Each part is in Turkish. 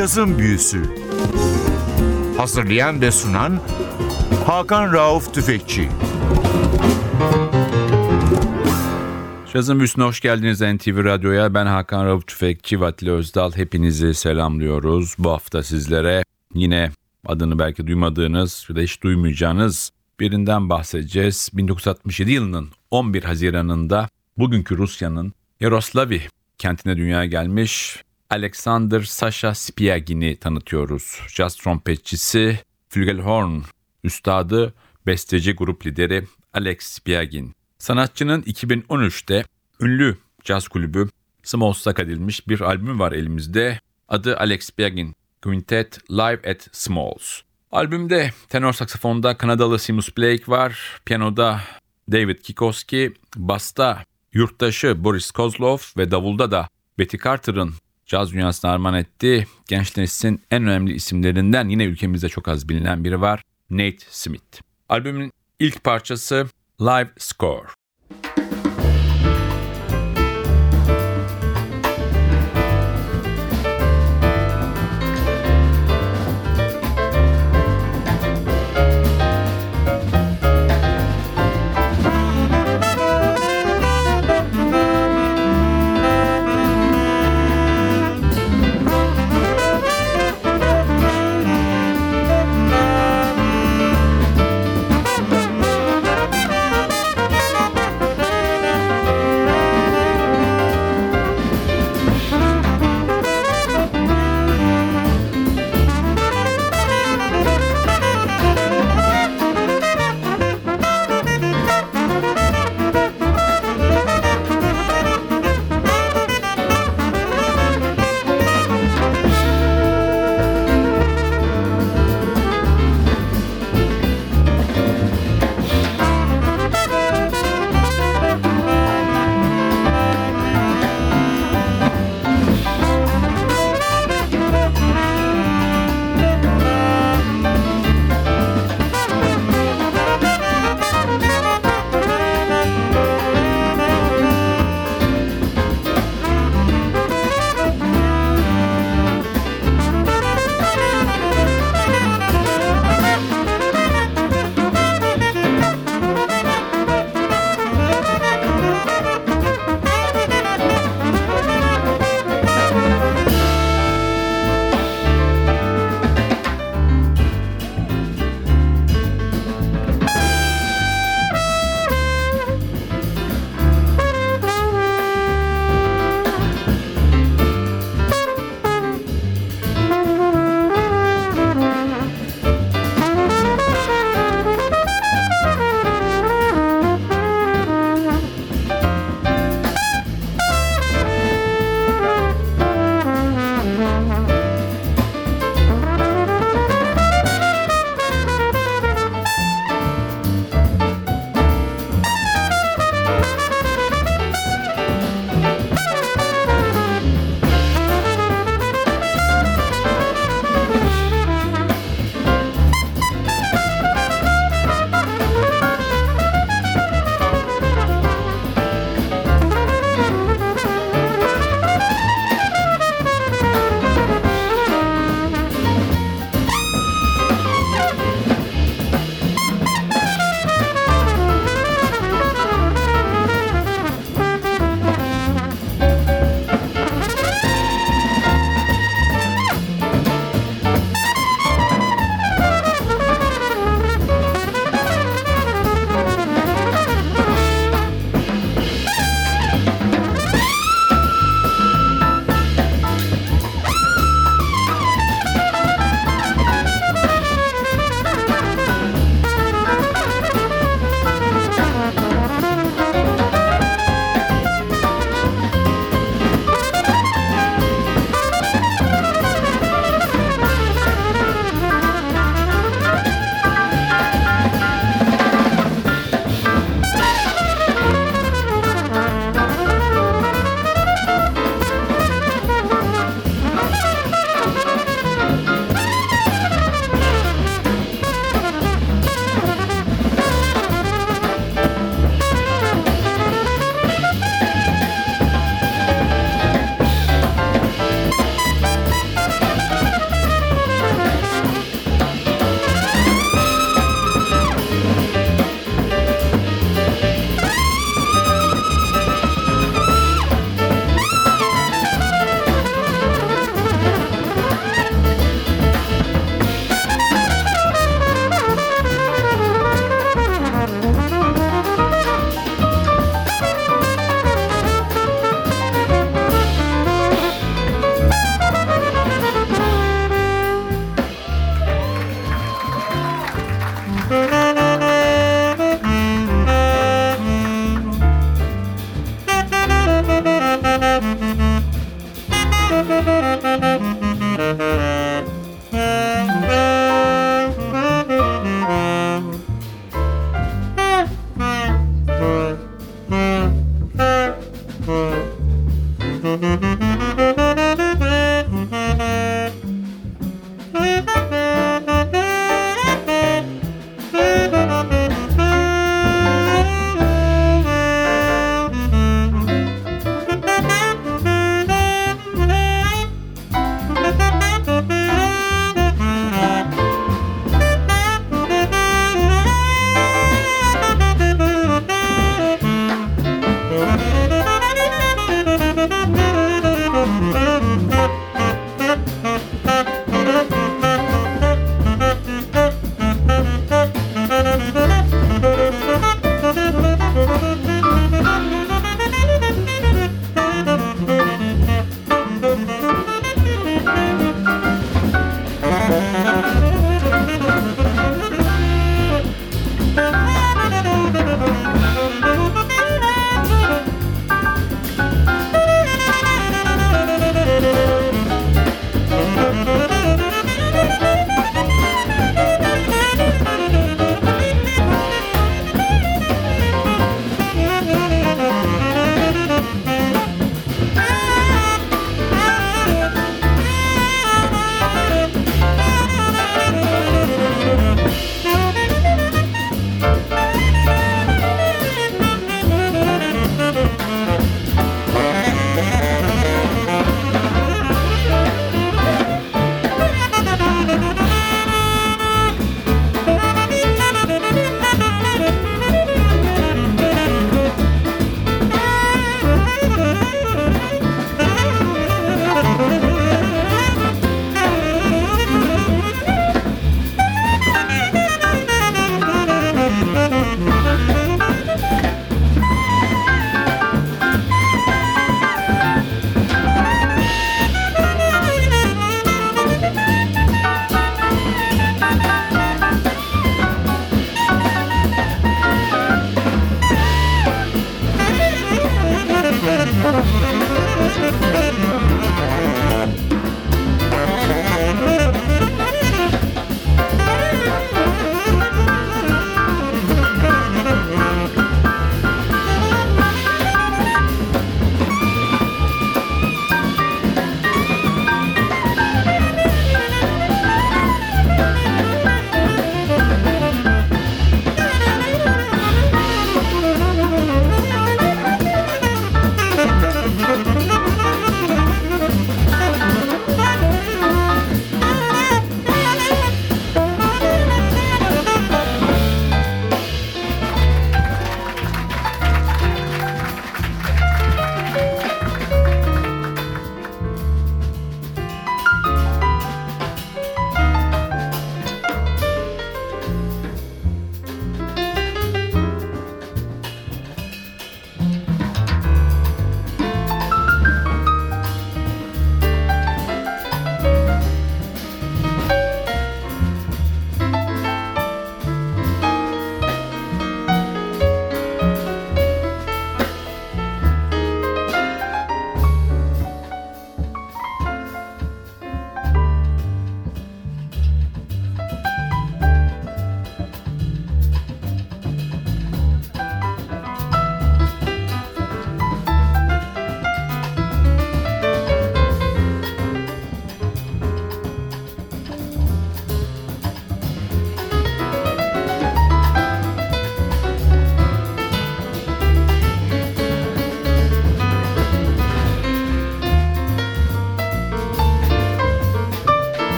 Cazın Büyüsü Hazırlayan ve sunan Hakan Rauf Tüfekçi Cazın Büyüsü'ne hoş geldiniz NTV Radyo'ya. Ben Hakan Rauf Tüfekçi, Vatili Özdal. Hepinizi selamlıyoruz. Bu hafta sizlere yine adını belki duymadığınız ya da hiç duymayacağınız birinden bahsedeceğiz. 1967 yılının 11 Haziran'ında bugünkü Rusya'nın Yaroslavi kentine dünyaya gelmiş Alexander Sasha Spiagin'i tanıtıyoruz. Jazz trompetçisi, flügelhorn üstadı, besteci grup lideri Alex Spiagin. Sanatçının 2013'te ünlü caz kulübü Smalls'a kaydedilmiş bir albüm var elimizde. Adı Alex Spiagin Quintet Live at Smalls. Albümde tenor saksafonda Kanadalı Seamus Blake var, piyanoda David Kikoski, basta yurttaşı Boris Kozlov ve davulda da Betty Carter'ın caz dünyasına armağan ettiği genç neslin en önemli isimlerinden yine ülkemizde çok az bilinen biri var. Nate Smith. Albümün ilk parçası Live Score.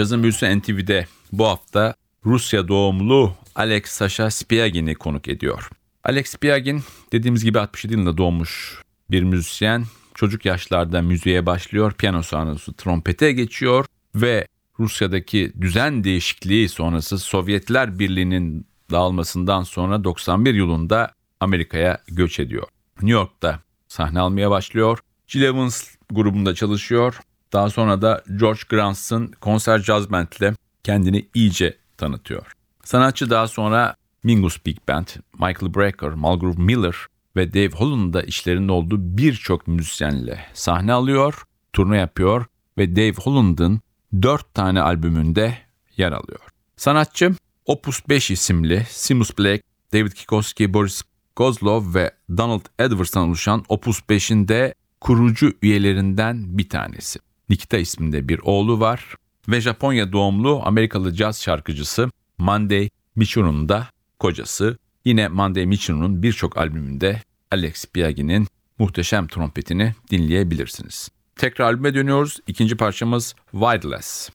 Cazın Büyüsü NTV'de bu hafta Rusya doğumlu Alex Sasha Spiagin'i konuk ediyor. Alex Piagin dediğimiz gibi 67 yılında doğmuş bir müzisyen. Çocuk yaşlarda müziğe başlıyor, piyano sonrası trompete geçiyor ve Rusya'daki düzen değişikliği sonrası Sovyetler Birliği'nin dağılmasından sonra 91 yılında Amerika'ya göç ediyor. New York'ta sahne almaya başlıyor. Jill Evans grubunda çalışıyor. Daha sonra da George Granson konser jazz band ile kendini iyice tanıtıyor. Sanatçı daha sonra Mingus Big Band, Michael Brecker, Malgrove Miller ve Dave Holland'da işlerinde olduğu birçok müzisyenle sahne alıyor, turne yapıyor ve Dave Holland'ın dört tane albümünde yer alıyor. Sanatçı Opus 5 isimli Simus Black, David Kikoski, Boris Kozlov ve Donald Edwards'tan oluşan Opus 5'in de kurucu üyelerinden bir tanesi. Nikita isminde bir oğlu var ve Japonya doğumlu Amerikalı caz şarkıcısı Monday Michuru'nun da kocası. Yine Monday Michuru'nun birçok albümünde Alex Piagi'nin muhteşem trompetini dinleyebilirsiniz. Tekrar albüme dönüyoruz. İkinci parçamız Wireless.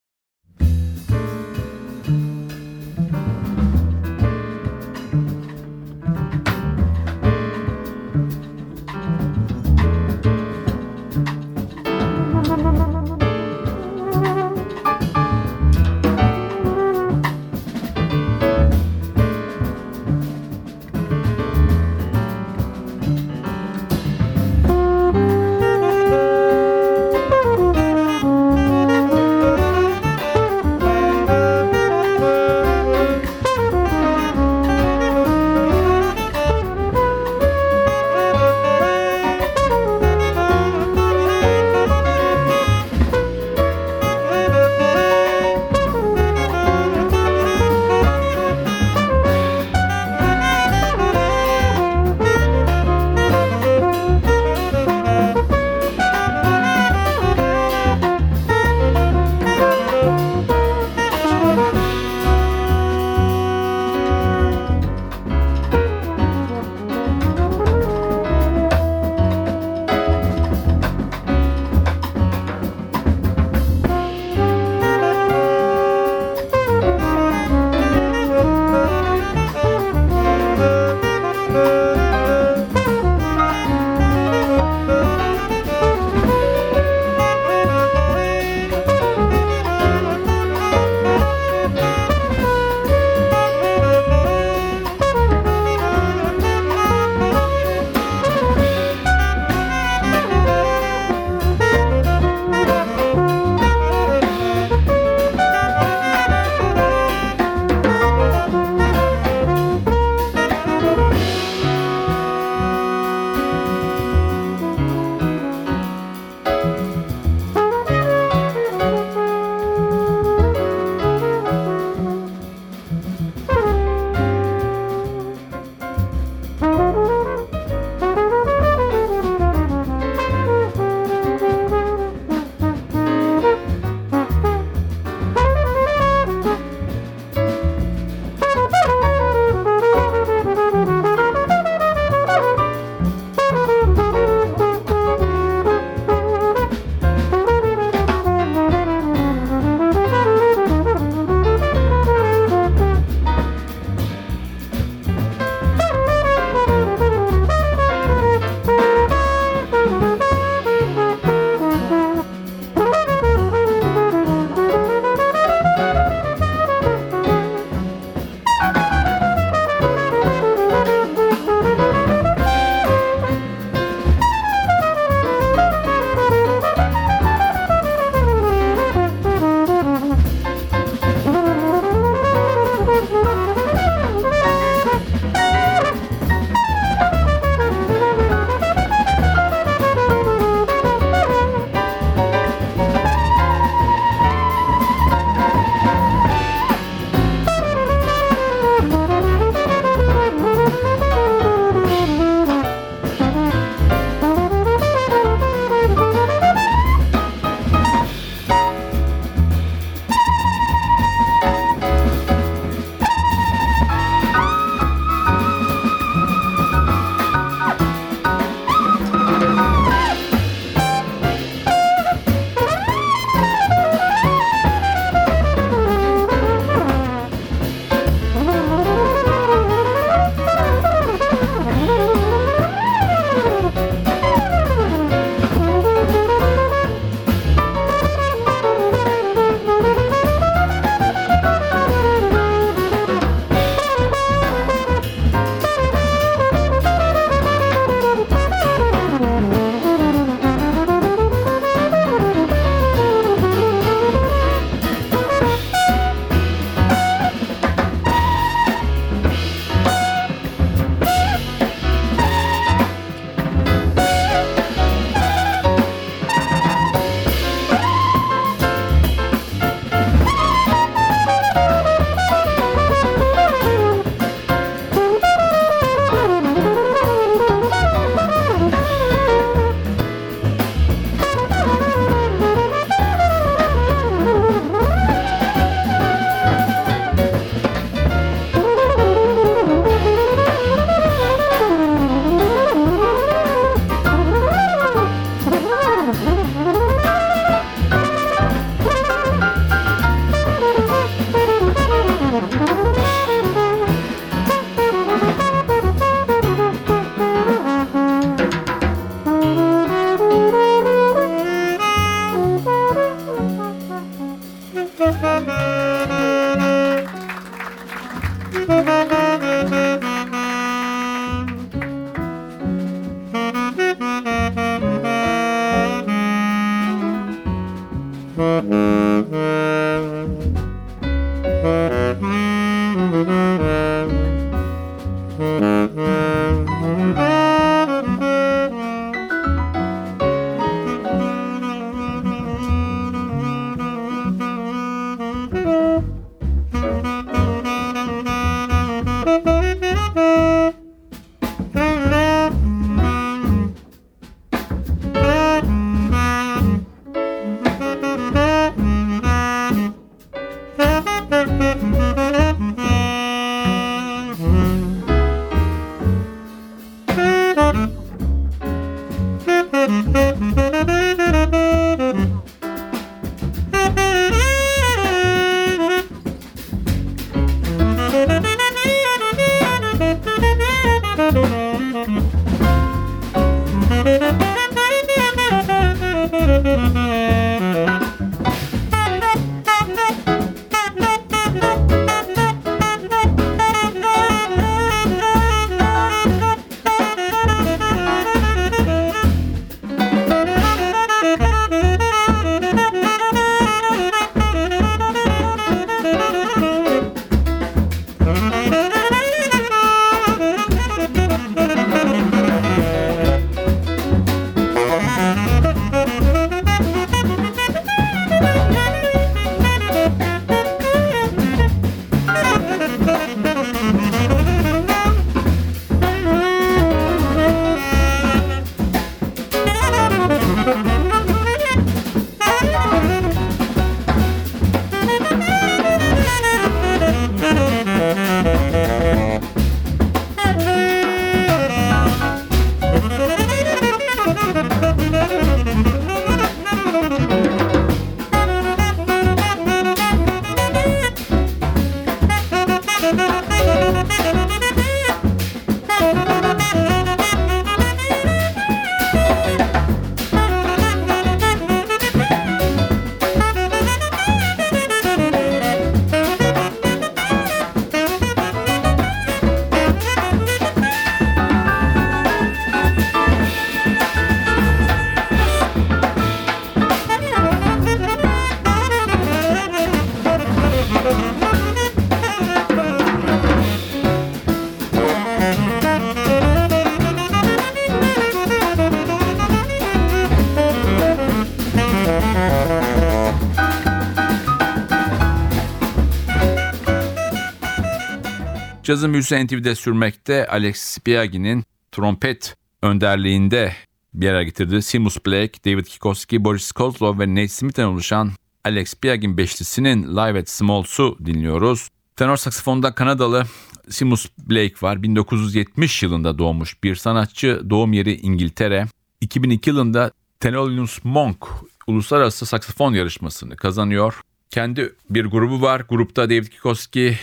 Cazın büyüsü NTV'de sürmekte Alex Spiaghi'nin trompet önderliğinde bir yere getirdiği Seamus Blake, David Kikoski, Boris Kozlov ve Nate Smith'ten oluşan Alex Spiaghin beşlisinin Live at Smalls'u dinliyoruz. Tenor saksafonda Kanadalı Seamus Blake var. 1970 yılında doğmuş bir sanatçı. Doğum yeri İngiltere. 2002 yılında Thelonious Monk uluslararası saksafon yarışmasını kazanıyor. Kendi bir grubu var. Grupta David Kikoski,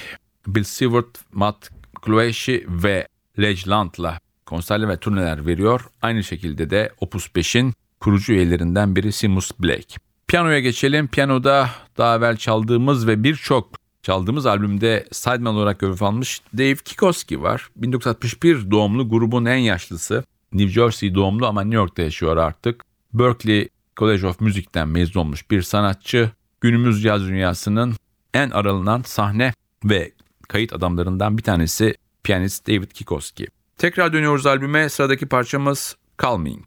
Bill Seward, Matt Klueshi ve Ledge Land'la konserler ve turneler veriyor. Aynı şekilde de Opus 5'in kurucu üyelerinden biri Seamus Blake. Piyanoya geçelim. Piyanoda daha evvel çaldığımız ve birçok çaldığımız albümde sideman olarak görev almış Dave Kikoski var. 1961 doğumlu grubun en yaşlısı. New Jersey doğumlu ama New York'ta yaşıyor artık. Berkeley College of Music'ten mezun olmuş bir sanatçı. Günümüz caz dünyasının en aralanan sahne ve kayıt adamlarından bir tanesi piyanist David Kikoski. Tekrar dönüyoruz albüme. Sıradaki parçamız Calming.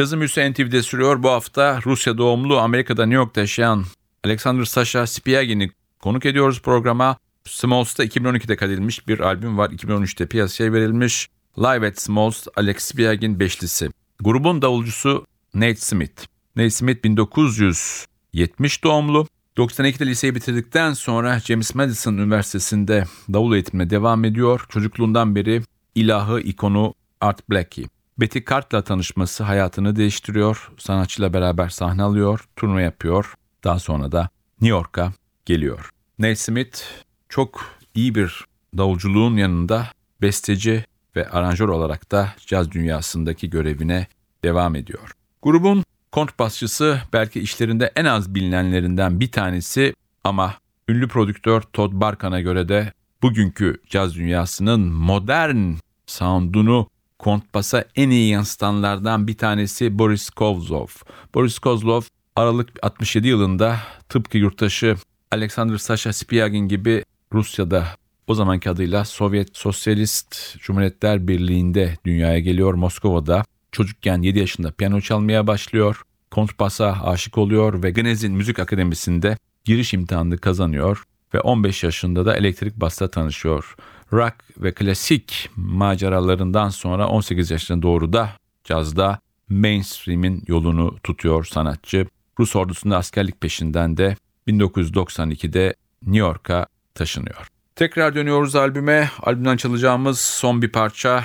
Cazım Hüseyin TV'de sürüyor. Bu hafta Rusya doğumlu Amerika'da New York'ta yaşayan Alexander Sasha Spiagin'i konuk ediyoruz programa. Smalls'ta 2012'de kaydedilmiş bir albüm var. 2013'te piyasaya verilmiş. Live at Smalls Alex Spiagin beşlisi. Grubun davulcusu Nate Smith. Nate Smith 1970 doğumlu. 92'de liseyi bitirdikten sonra James Madison Üniversitesi'nde davul eğitimine devam ediyor. Çocukluğundan beri ilahı ikonu Art Blakey. Betty Cart'la tanışması hayatını değiştiriyor. Sanatçıyla beraber sahne alıyor, turne yapıyor. Daha sonra da New York'a geliyor. Nate Smith çok iyi bir davulculuğun yanında besteci ve aranjör olarak da caz dünyasındaki görevine devam ediyor. Grubun kontrbasçısı belki işlerinde en az bilinenlerinden bir tanesi ama ünlü prodüktör Todd Barkan'a göre de bugünkü caz dünyasının modern sound'unu kontbasa en iyi yansıtanlardan bir tanesi Boris Kozlov. Boris Kozlov Aralık 67 yılında tıpkı yurttaşı Alexander Sasha Spiagin gibi Rusya'da o zamanki adıyla Sovyet Sosyalist Cumhuriyetler Birliği'nde dünyaya geliyor Moskova'da. Çocukken 7 yaşında piyano çalmaya başlıyor. Kontrbasa aşık oluyor ve Gnezin Müzik Akademisi'nde giriş imtihanını kazanıyor ve 15 yaşında da elektrik basta tanışıyor. Rock ve klasik maceralarından sonra 18 yaşına doğru da cazda mainstream'in yolunu tutuyor sanatçı. Rus ordusunda askerlik peşinden de 1992'de New York'a taşınıyor. Tekrar dönüyoruz albüme. Albümden çalacağımız son bir parça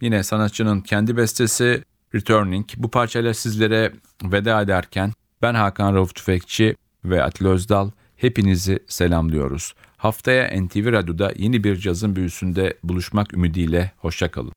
yine sanatçının kendi bestesi Returning. Bu parçayla sizlere veda ederken ben Hakan Rauf Tüfekçi ve Atilla Özdal hepinizi selamlıyoruz. Haftaya NTV Radyo'da yeni bir cazın büyüsünde buluşmak ümidiyle hoşçakalın.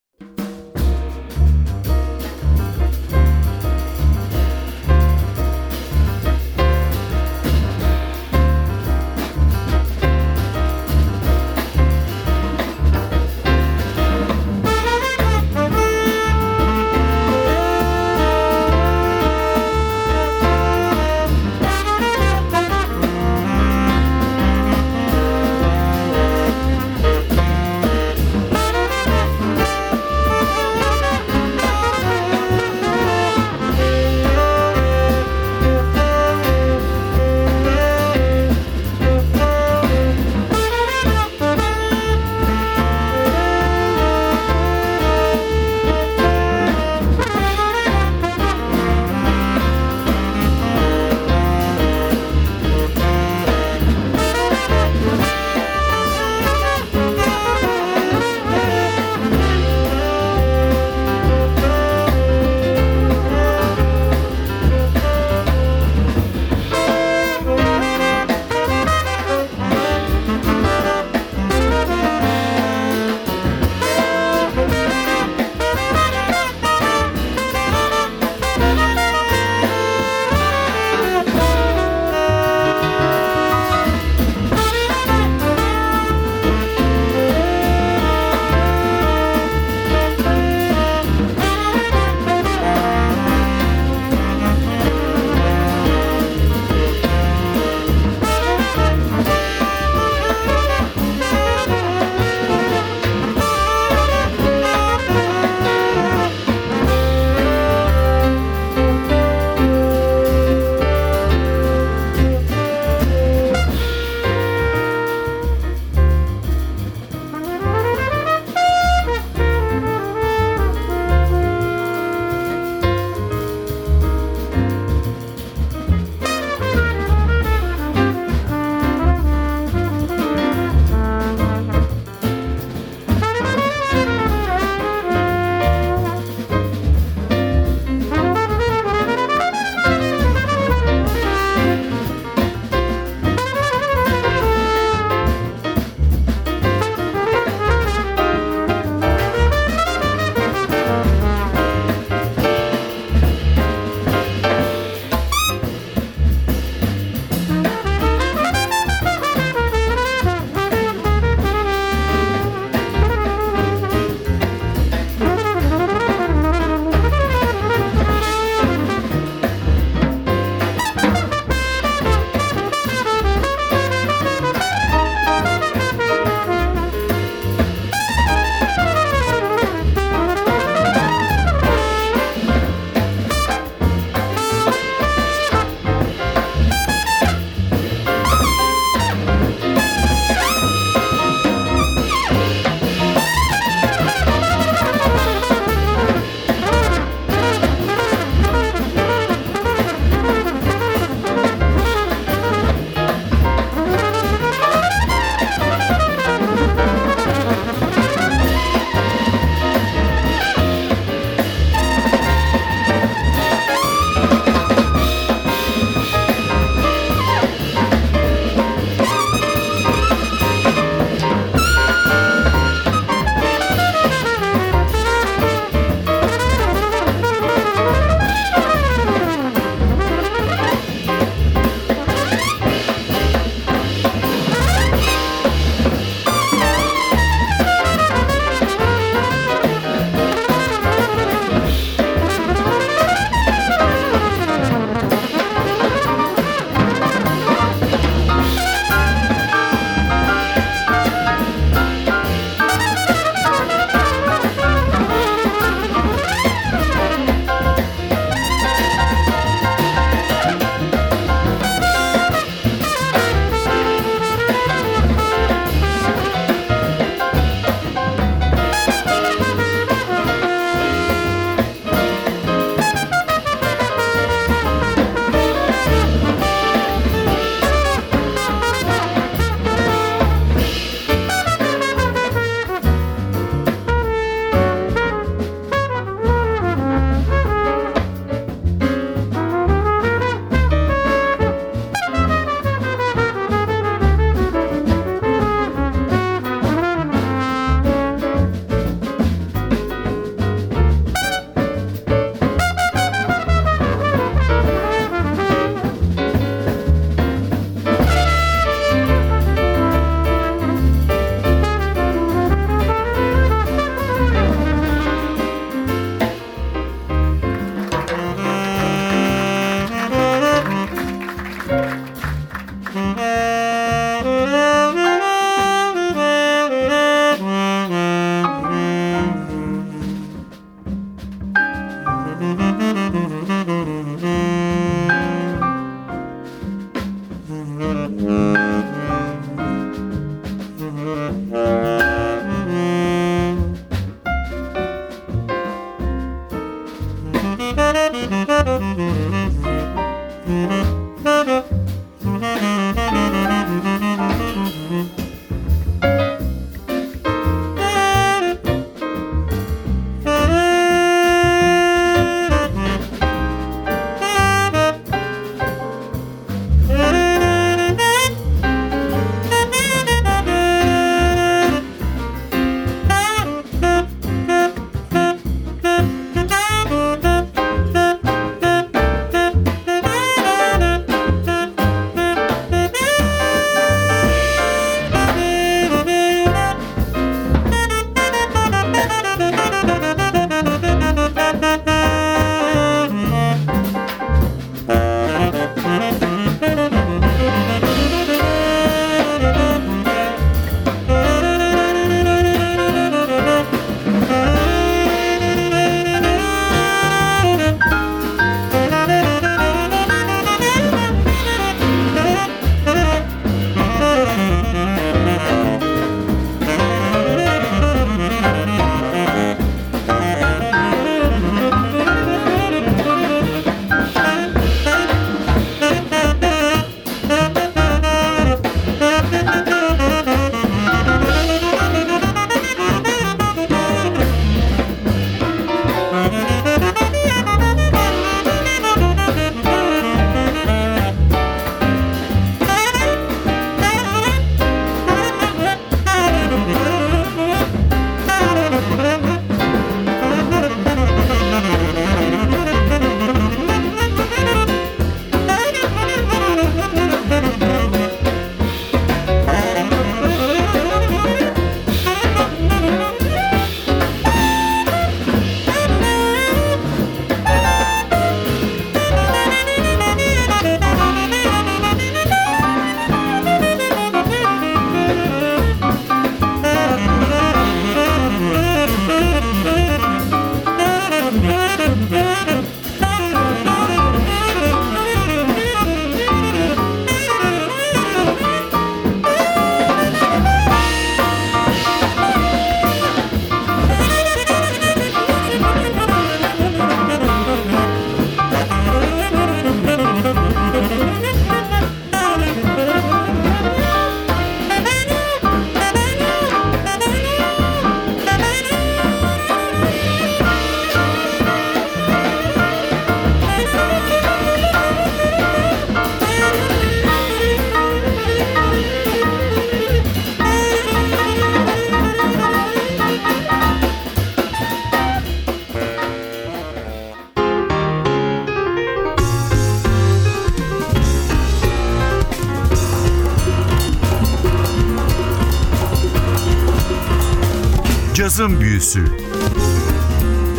Büyüsü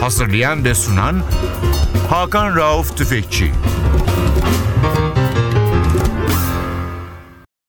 Hazırlayan ve sunan Hakan Rauf Tüfekçi